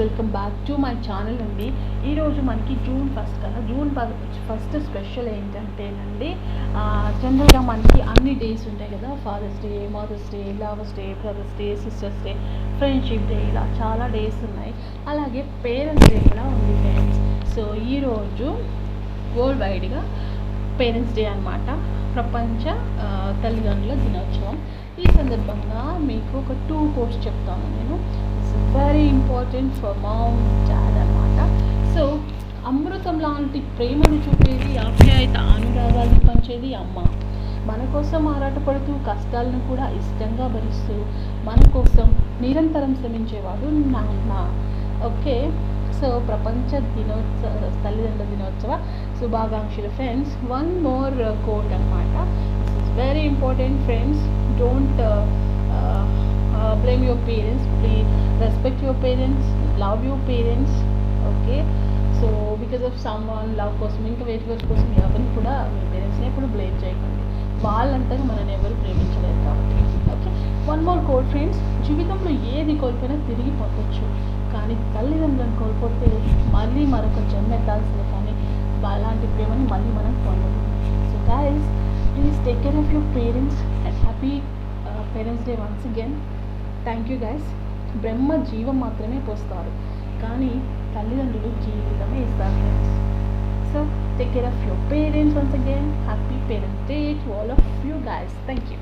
Welcome back to my channel అండి. ఈరోజు మనకి జూన్ ఫస్ట్ కదా. జూన్ ఫస్ట్ స్పెషల్ ఏంటంటేనండి జనరల్గా మనకి అన్ని డేస్ ఉంటాయి కదా. Fathers day mothers day lovers day brothers day sisters day friendship day ఇలా చాలా డేస్ ఉన్నాయి. అలాగే పేరెంట్స్ డే కూడా ఉంది ఫ్రెండ్స్ సో ఈరోజు వరల్డ్ వైడ్గా పేరెంట్స్ డే అనమాట ప్రపంచ తల్లిదండ్రుల దినోత్సవం. ఈ సందర్భంగా మీకు ఒక టూ కోర్స్ చెప్తాను నేను. Very important for mom dad అనమాట సో అమృతం లాంటి ప్రేమను చూపేది ఆప్యాయత అనురాగాలను పంచేది అమ్మ. మన కోసం ఆరాటపడుతూ కష్టాలను కూడా ఇష్టంగా భరిస్తూ మన కోసం నిరంతరం శ్రమించేవాడు నాన్న. ఓకే? సో ప్రపంచ దినోత్సవ తల్లిదండ్రుల దినోత్సవ శుభాకాంక్షలు ఫ్రెండ్స్. వన్ మోర్ కోట్ అనమాట this is very important friends don't blame your parents please respect your parents love your parents okay so because of someone love కోసం ఇంకా వేటి వేటి కోసం ఎవరిని కూడా మీ పేరెంట్స్ని ఎప్పుడు బ్లేమ్ చేయకండి. వాళ్ళంతగా మనని ఎవరు ప్రేమించలేరు కాబట్టి okay one more code friends జీవితంలో ఏది కోల్పోయినా తిరిగి పొందొచ్చు. కానీ తల్లిదండ్రులను కోల్పోతే మళ్ళీ మరొక జన్మ ఎత్తాల్సిందే కానీ అలాంటి ప్రేమని మళ్ళీ మనం పొందలేము so guys please take care of your parents and happy parents day once again thank you guys Brahma జీవం మాత్రమే పోస్తారు. కానీ తల్లిదండ్రులు జీవితమే ఇస్తారు friends so take care of your parents once again happy parents day to all of you guys thank you